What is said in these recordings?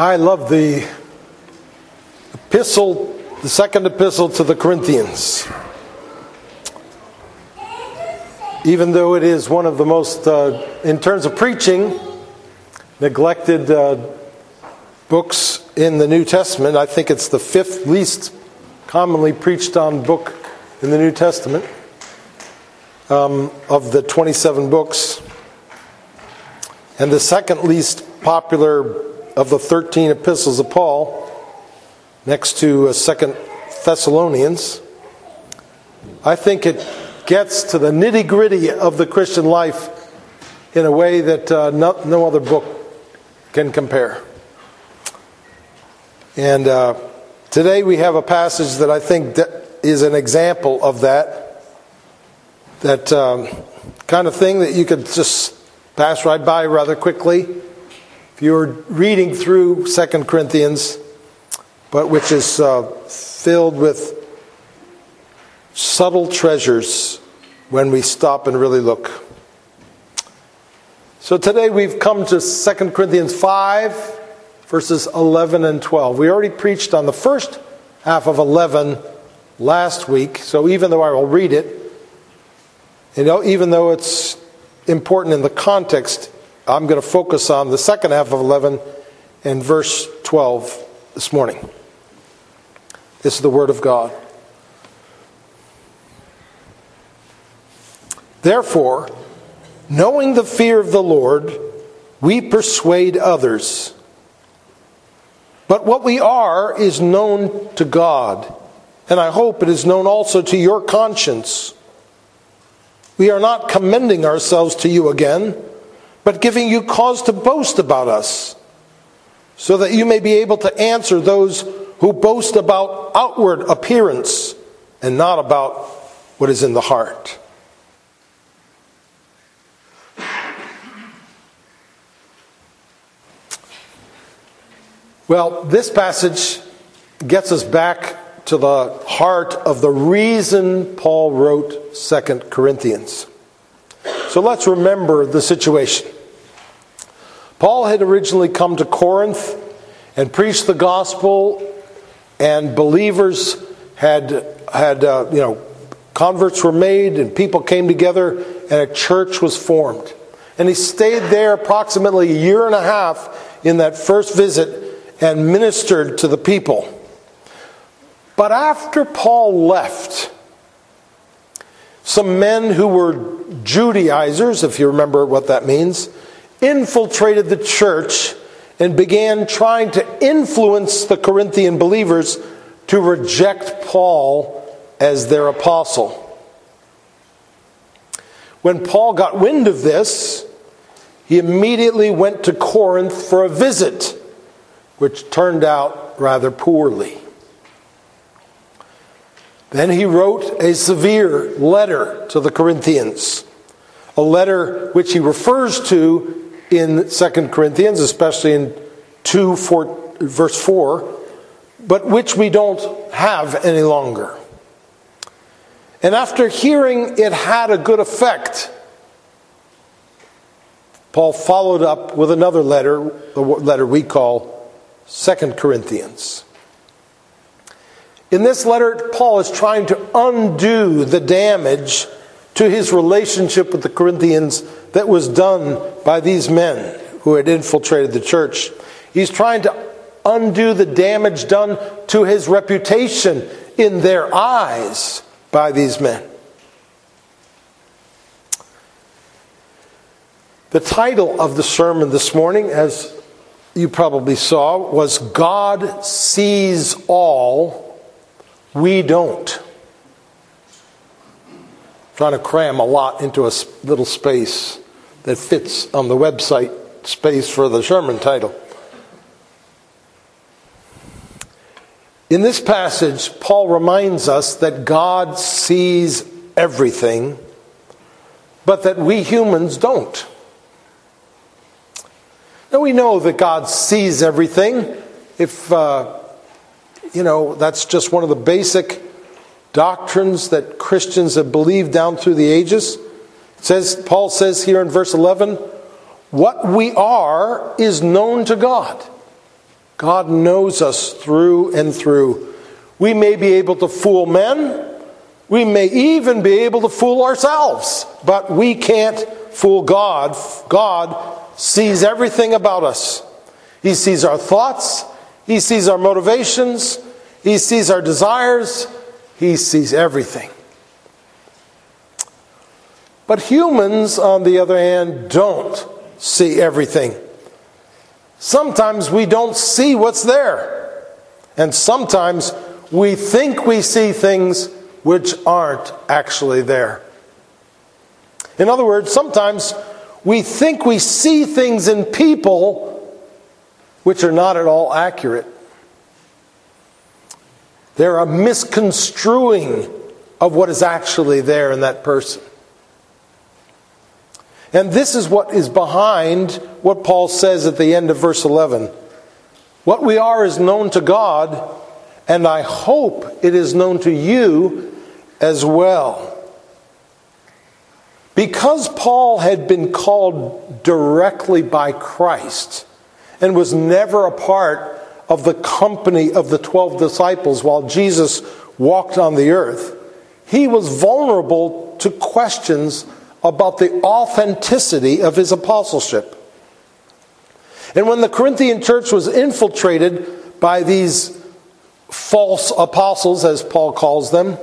I love the epistle, the second epistle to the Corinthians. Even though it is one of the most, uh, in terms of preaching, neglected uh, books in the New Testament, I think it's the fifth least commonly preached on book in the New Testament um, of the 27 books, and the second least popular of the 13 epistles of Paul, next to uh, Second Thessalonians. I think it gets to the nitty gritty of the Christian life in a way that uh, no, no, other book can compare. And uh, today we have a passage that I think is an example of that. That um, kind of thing that you could just pass right by rather quickly if you're reading through Second Corinthians, but which is uh, filled with subtle treasures when we stop and really look. So today we've come to 2 Corinthians 5, verses 11 and 12. We already preached on the first half of 11 last week, so even though I will read it, you know, even though it's important in the context, I'm going to focus on the second half of 11 and verse 12 this morning. This is the Word of God. Therefore, knowing the fear of the Lord, we persuade others. But what we are is known to God, and I hope it is known also to your conscience. We are not commending ourselves to you again, but giving you cause to boast about us, so that you may be able to answer those who boast about outward appearance and not about what is in the heart. Well, this passage gets us back to the heart of the reason Paul wrote Second Corinthians. So let's remember the situation. Paul had originally come to Corinth and preached the gospel, and believers had had uh, you know converts were made, and people came together, and a church was formed. And he stayed there approximately a year and a half in that first visit and ministered to the people. But after Paul left, some men who were Judaizers, if you remember what that means, infiltrated the church and began trying to influence the Corinthian believers to reject Paul as their apostle. When Paul got wind of this, he immediately went to Corinth for a visit which turned out rather poorly. Then he wrote a severe letter to the Corinthians, a letter which he refers to in 2 Corinthians, especially in 2 4, verse 4, but which we don't have any longer. And after hearing it had a good effect, Paul followed up with another letter, the letter we call Second Corinthians. In this letter, Paul is trying to undo the damage to his relationship with the Corinthians that was done by these men who had infiltrated the church. He's trying to undo the damage done to his reputation in their eyes by these men. The title of the sermon this morning, as you probably saw was God sees all, we don't. Trying to cram a lot into a little space that fits on the website space for the sermon title. In this passage, Paul reminds us that God sees everything, but that we humans don't. Now we know that God sees everything. If, uh, you know, that's just one of the basic doctrines that Christians have believed down through the ages. It says, Paul says here in verse 11, what we are is known to God. God knows us through and through. We may be able to fool men, we may even be able to fool ourselves, but we can't fool God. God sees everything about us. He sees our thoughts, He sees our motivations, He sees our desires, He sees everything. But humans, on the other hand, don't see everything. Sometimes we don't see what's there. And sometimes we think we see things which aren't actually there. In other words, sometimes we think we see things in people which are not at all accurate. They're a misconstruing of what is actually there in that person. And this is what is behind what Paul says at the end of verse 11. What we are is known to God, and I hope it is known to you as well. Because Paul had been called directly by Christ and was never a part of the company of the 12 disciples while Jesus walked on the earth, he was vulnerable to questions about the authenticity of his apostleship. And when the Corinthian church was infiltrated by these false apostles, as Paul calls them,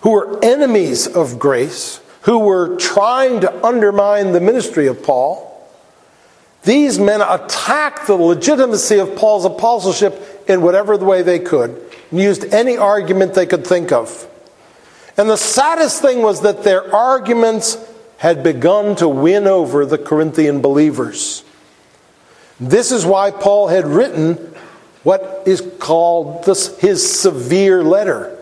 who were enemies of grace, who were trying to undermine the ministry of Paul, these men attacked the legitimacy of Paul's apostleship in whatever way they could, and used any argument they could think of. And the saddest thing was that their arguments had begun to win over the Corinthian believers. This is why Paul had written what is called this, his severe letter,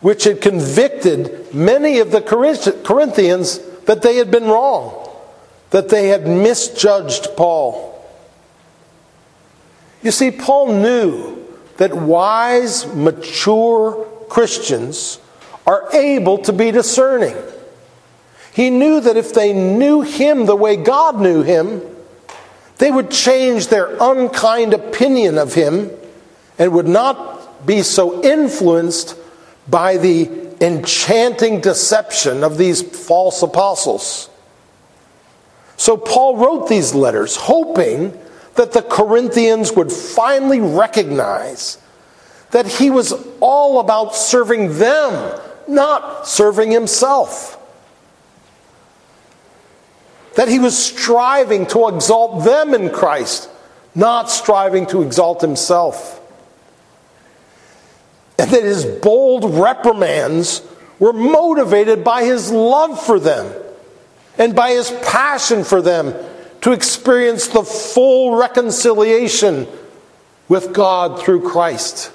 which had convicted many of the Corinthians that they had been wrong, that they had misjudged Paul. You see, Paul knew that wise, mature Christians are able to be discerning. He knew that if they knew him the way God knew him, they would change their unkind opinion of him and would not be so influenced by the enchanting deception of these false apostles. So Paul wrote these letters hoping that the Corinthians would finally recognize that he was all about serving them not serving himself. That he was striving to exalt them in Christ, not striving to exalt himself. And that his bold reprimands were motivated by his love for them and by his passion for them to experience the full reconciliation with God through Christ.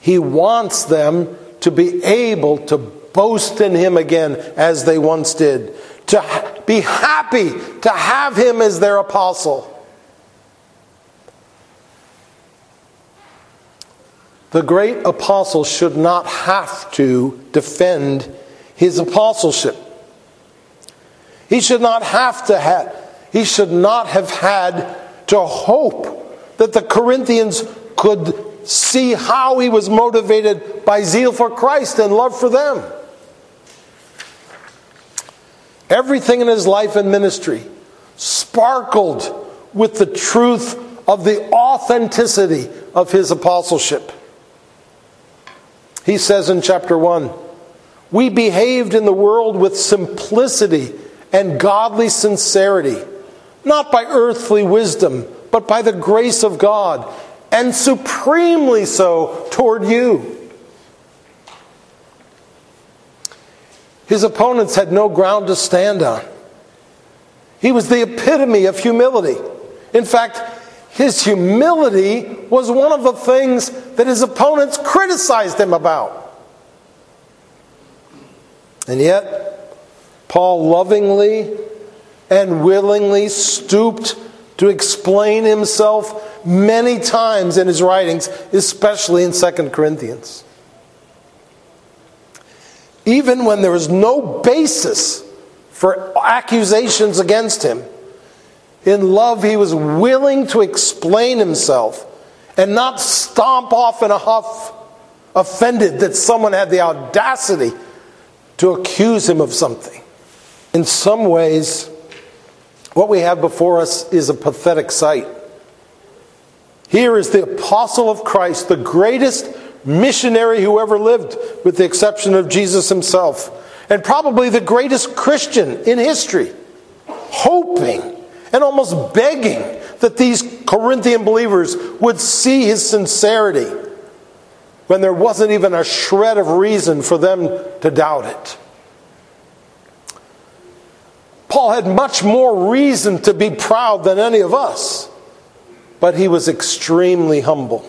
He wants them to be able to boast in Him again as they once did, to be happy to have Him as their apostle. The great apostle should not have to defend his apostleship. He should not have to have, he should not have had to hope that the Corinthians could see how he was motivated by zeal for Christ and love for them. Everything in his life and ministry sparkled with the truth of the authenticity of his apostleship. He says in chapter 1 We behaved in the world with simplicity and godly sincerity, not by earthly wisdom, but by the grace of God and supremely so toward you. His opponents had no ground to stand on. He was the epitome of humility. In fact, his humility was one of the things that his opponents criticized him about. And yet, Paul lovingly and willingly stooped to explain himself many times in his writings, especially in 2 Corinthians. Even when there was no basis for accusations against him, In love, he was willing to explain himself and not stomp off in a huff, offended that someone had the audacity to accuse him of something. In some ways, what we have before us is a pathetic sight. Here is the apostle of Christ, the greatest missionary who ever lived, with the exception of Jesus himself, and probably the greatest Christian in history, hoping and almost begging that these Corinthian believers would see his sincerity when there wasn't even a shred of reason for them to doubt it. Paul had much more reason to be proud than any of us, but he was extremely humble.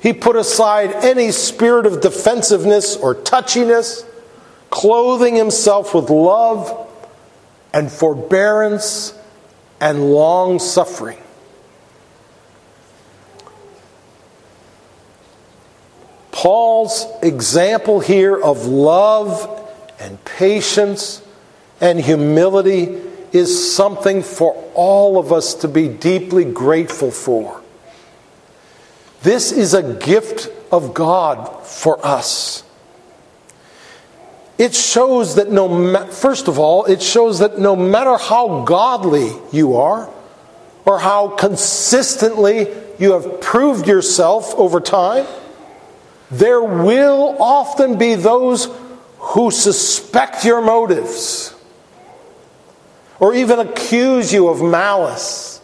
He put aside any spirit of defensiveness or touchiness, clothing himself with love and forbearance and long suffering. Paul's example here of love and patience and humility is something for all of us to be deeply grateful for. This is a gift of God for us. It shows that no ma- first of all, it shows that no matter how godly you are or how consistently you have proved yourself over time, there will often be those who suspect your motives or even accuse you of malice.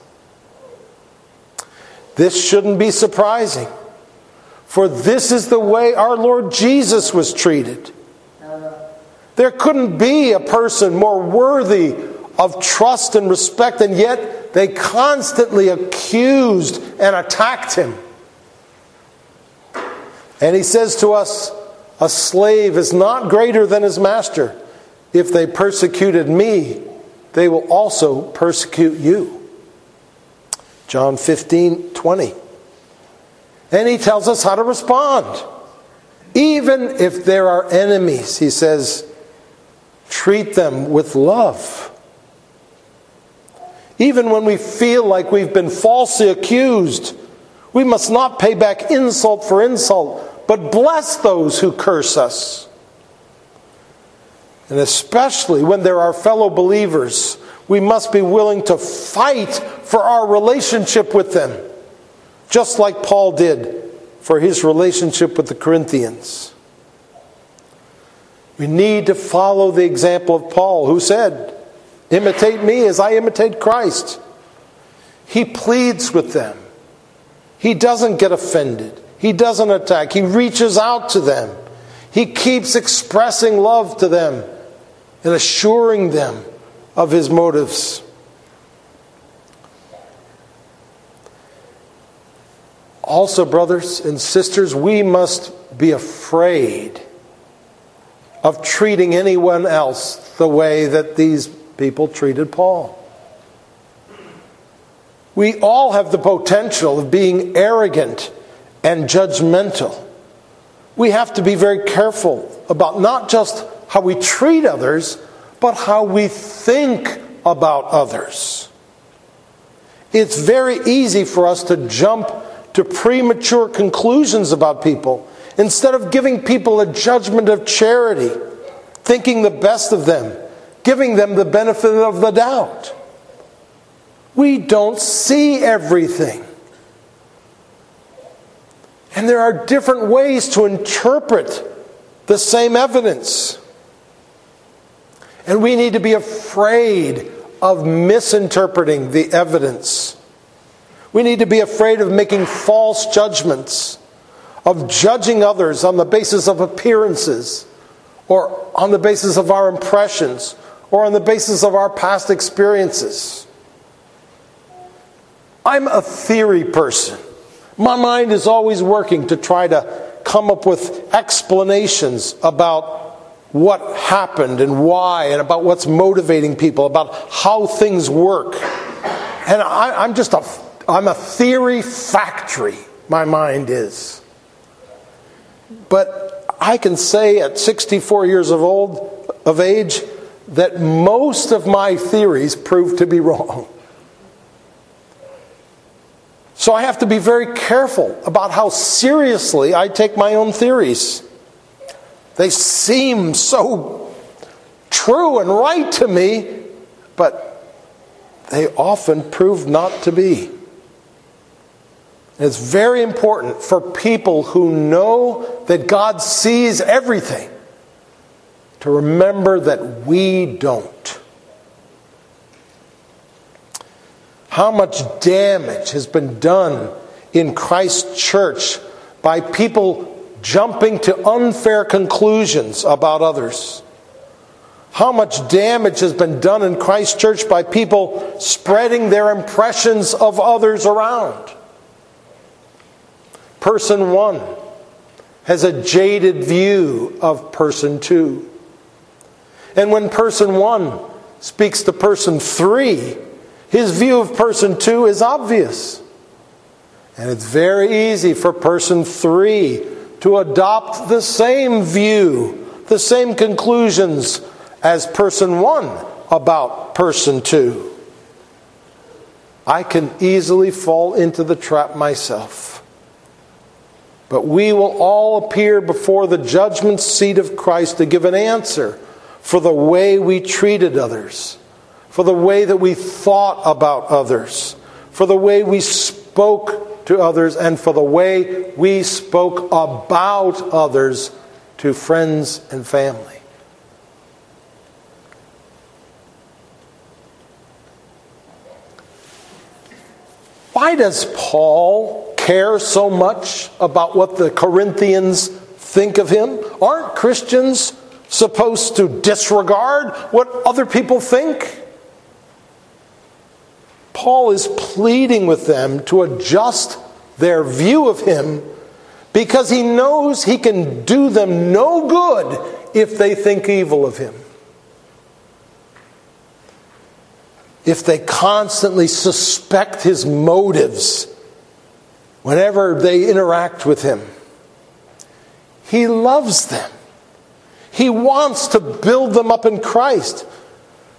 This shouldn't be surprising, for this is the way our Lord Jesus was treated. There couldn't be a person more worthy of trust and respect, and yet they constantly accused and attacked him. And he says to us, A slave is not greater than his master. If they persecuted me, they will also persecute you. John 15, 20. And he tells us how to respond. Even if there are enemies, he says, treat them with love. Even when we feel like we've been falsely accused, we must not pay back insult for insult, but bless those who curse us. And especially when there are fellow believers, we must be willing to fight for our relationship with them, just like Paul did for his relationship with the Corinthians. We need to follow the example of Paul, who said, Imitate me as I imitate Christ. He pleads with them. He doesn't get offended. He doesn't attack. He reaches out to them. He keeps expressing love to them and assuring them of his motives. Also, brothers and sisters, we must be afraid of treating anyone else the way that these people treated Paul. We all have the potential of being arrogant and judgmental. We have to be very careful about not just how we treat others, but how we think about others. It's very easy for us to jump to premature conclusions about people instead of giving people a judgment of charity, thinking the best of them, giving them the benefit of the doubt. We don't see everything. And there are different ways to interpret the same evidence. And we need to be afraid of misinterpreting the evidence. We need to be afraid of making false judgments of judging others on the basis of appearances or on the basis of our impressions or on the basis of our past experiences. I'm a theory person. My mind is always working to try to come up with explanations about what happened and why, and about what's motivating people, about how things work. And I, am just a, I'm a theory factory, my mind is. But I can say at 64 years of old of age that most of my theories prove to be wrong. So I have to be very careful about how seriously I take my own theories. They seem so true and right to me, but they often prove not to be. It's very important for people who know that God sees everything to remember that we don't. How much damage has been done in Christ's church by people jumping to unfair conclusions about others? How much damage has been done in Christ's church by people spreading their impressions of others around? Person one has a jaded view of person two. And when person one speaks to person three, his view of person two is obvious. And it's very easy for person three to adopt the same view, the same conclusions as person one about person two. I can easily fall into the trap myself. But we will all appear before the judgment seat of Christ to give an answer for the way we treated others, for the way that we thought about others, for the way we spoke to others, and for the way we spoke about others to friends and family. Why does Paul care so much about what the Corinthians think of him? Aren't Christians supposed to disregard what other people think? Paul is pleading with them to adjust their view of him because he knows he can do them no good if they think evil of him. If they constantly suspect his motives whenever they interact with Him. He loves them. He wants to build them up in Christ.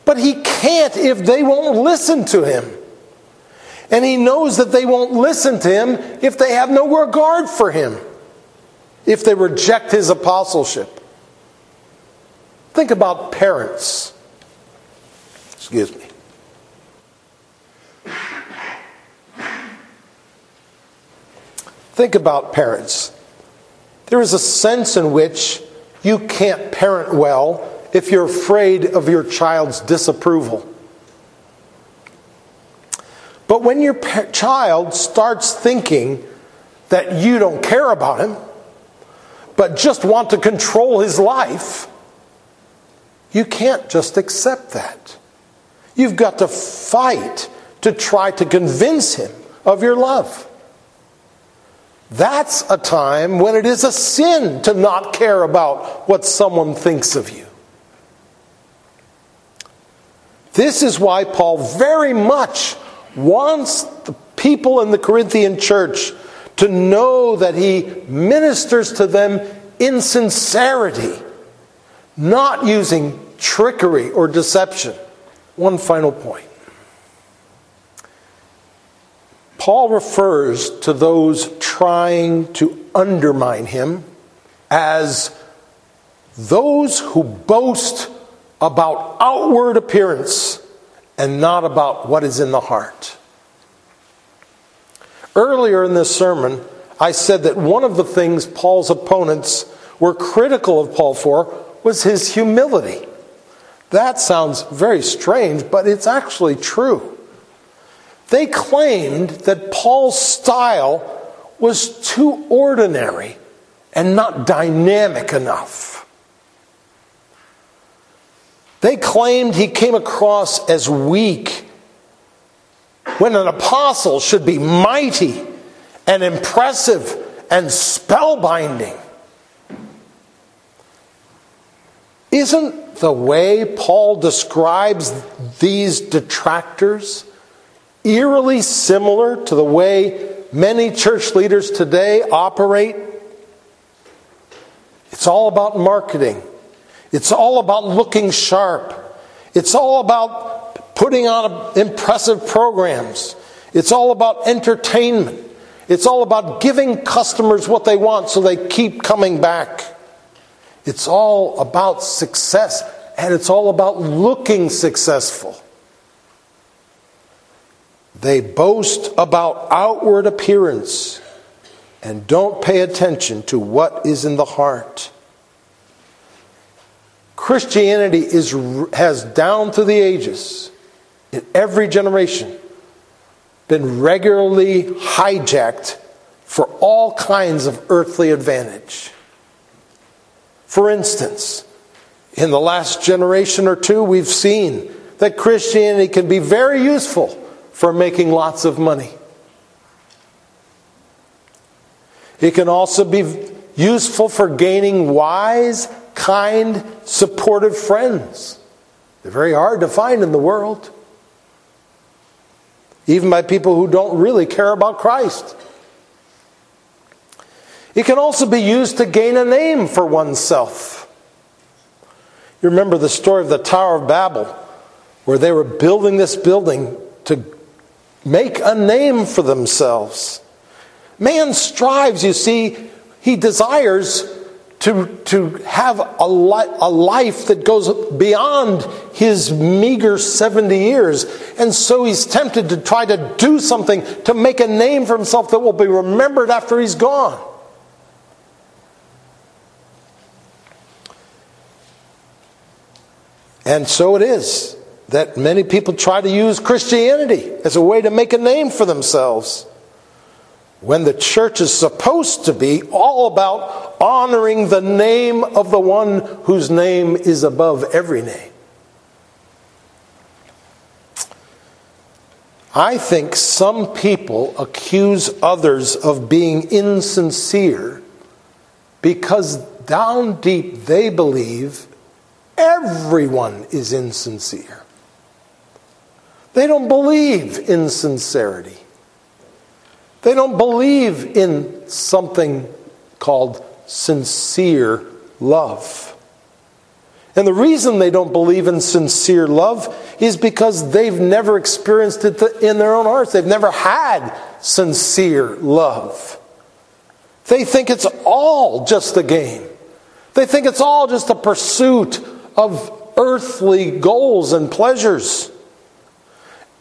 But He can't if they won't listen to Him. And He knows that they won't listen to Him if they have no regard for Him, if they reject His apostleship. Think about parents. Excuse me. Think about parents. There is a sense in which you can't parent well if you're afraid of your child's disapproval. But when your child starts thinking that you don't care about him, but just want to control his life, you can't just accept that. You've got to fight to try to convince him of your love. That's a time when it is a sin to not care about what someone thinks of you. This is why Paul very much wants the people in the Corinthian church to know that he ministers to them in sincerity, not using trickery or deception. One final point. Paul refers to those trying to undermine him as those who boast about outward appearance and not about what is in the heart. Earlier in this sermon, I said that one of the things Paul's opponents were critical of Paul for was his humility. That sounds very strange, but it's actually true. They claimed that Paul's style was too ordinary and not dynamic enough. They claimed he came across as weak when an apostle should be mighty and impressive and spellbinding. Isn't the way Paul describes these detractors eerily similar to the way many church leaders today operate? It's all about marketing. It's all about looking sharp. It's all about putting on impressive programs. It's all about entertainment. It's all about giving customers what they want so they keep coming back. It's all about success, and it's all about looking successful. They boast about outward appearance and don't pay attention to what is in the heart. Christianity is, has, down through the ages, in every generation, been regularly hijacked for all kinds of earthly advantage. For instance, in the last generation or two, we've seen that Christianity can be very useful for making lots of money. It can also be useful for gaining wise, kind, supportive friends. They're very hard to find in the world even by people who don't really care about Christ. It can also be used to gain a name for oneself. You remember the story of the Tower of Babel, where they were building this building to make a name for themselves. Man strives, you see, he desires to, to have a, li- a life that goes beyond his meager 70 years. And so he's tempted to try to do something to make a name for himself that will be remembered after he's gone. And so it is that many people try to use Christianity as a way to make a name for themselves when the church is supposed to be all about honoring the name of the one whose name is above every name. I think some people accuse others of being insincere because down deep they believe everyone is insincere. They don't believe in sincerity. They don't believe in something called sincere love. And the reason they don't believe in sincere love is because they've never experienced it in their own hearts. They've never had sincere love. They think it's all just a game. They think it's all just a pursuit of earthly goals and pleasures.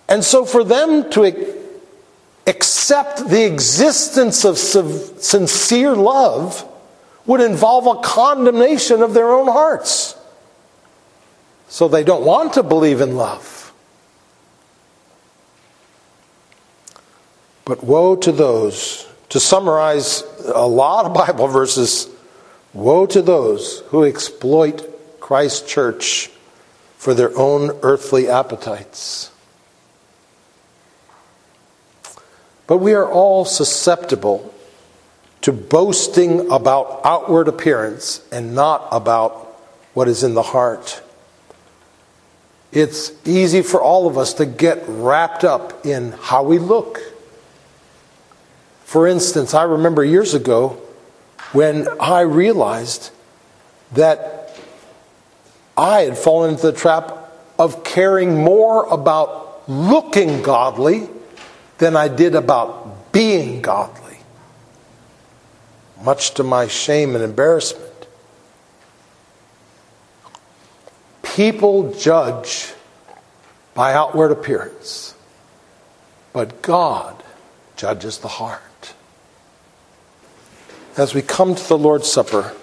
And so for them to accept the existence of sincere love would involve a condemnation of their own hearts. So they don't want to believe in love. But woe to those, to summarize a lot of Bible verses, woe to those who exploit Christ's church for their own earthly appetites. But we are all susceptible to boasting about outward appearance and not about what is in the heart. It's easy for all of us to get wrapped up in how we look. For instance, I remember years ago when I realized that I had fallen into the trap of caring more about looking godly than I did about being godly much to my shame and embarrassment. People judge by outward appearance, but God judges the heart. As we come to the Lord's Supper,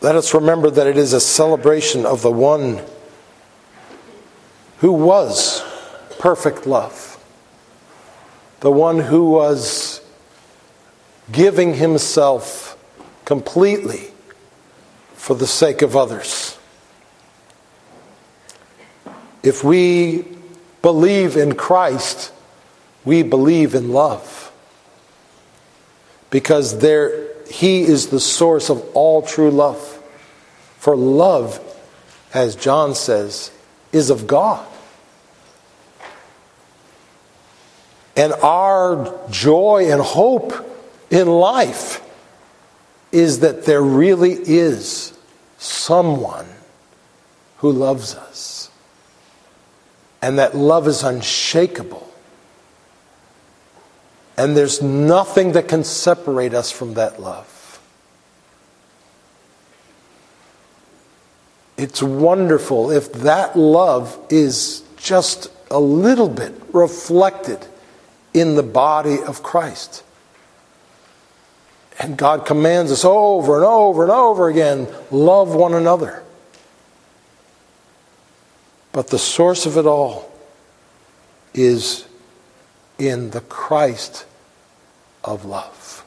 let us remember that it is a celebration of the one who was perfect love, the one who was giving himself completely for the sake of others. If we believe in Christ, we believe in love. Because there, He is the source of all true love. For love, as John says, is of God. And our joy and hope in life is that there really is someone who loves us. And that love is unshakable. And there's nothing that can separate us from that love. It's wonderful if that love is just a little bit reflected in the body of Christ. And God commands us over and over and over again love one another. But the source of it all is in the Christ of love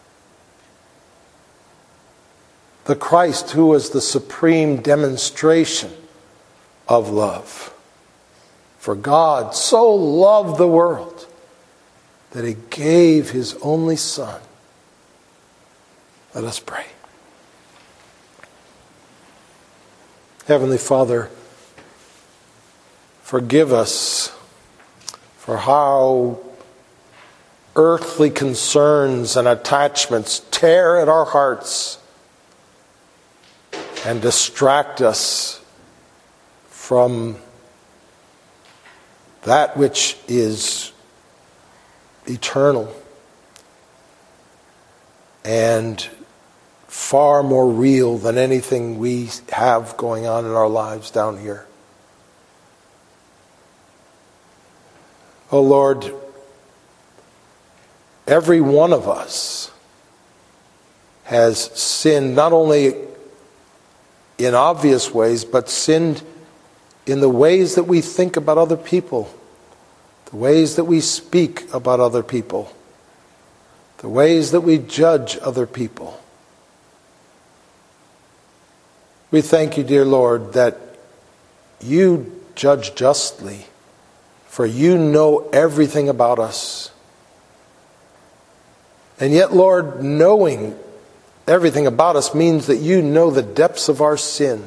the Christ who was the supreme demonstration of love. For God so loved the world that he gave his only Son. Let us pray. Heavenly Father, forgive us for how earthly concerns and attachments tear at our hearts and distract us from that which is eternal and far more real than anything we have going on in our lives down here. Oh Lord, every one of us has sinned not only in obvious ways, but sinned in the ways that we think about other people, the ways that we speak about other people, the ways that we judge other people. We thank you, dear Lord, that you judge justly, for you know everything about us. And yet, Lord, knowing everything about us means that you know the depths of our sin.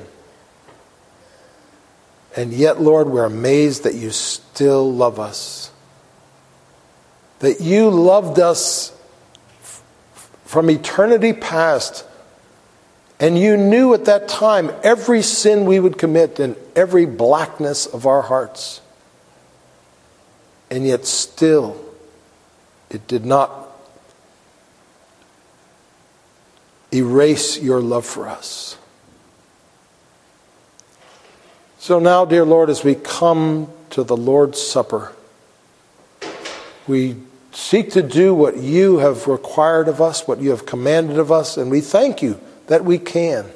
And yet, Lord, we're amazed that you still love us. That you loved us from eternity past. And you knew at that time every sin we would commit and every blackness of our hearts. And yet, still, it did not erase your love for us. So now, dear Lord, as we come to the Lord's Supper, we seek to do what you have required of us, what you have commanded of us, and we thank you that we can.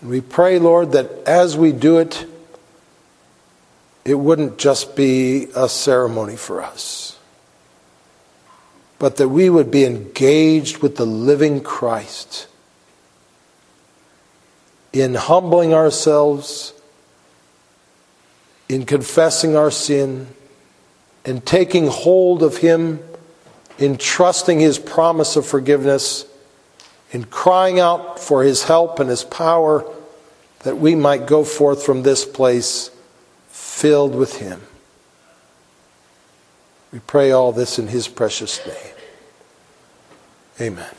And we pray, Lord, that as we do it, it wouldn't just be a ceremony for us but that we would be engaged with the living Christ in humbling ourselves, in confessing our sin, in taking hold of Him, in trusting His promise of forgiveness, in crying out for His help and His power, that we might go forth from this place filled with Him. We pray all this in his precious name. Amen.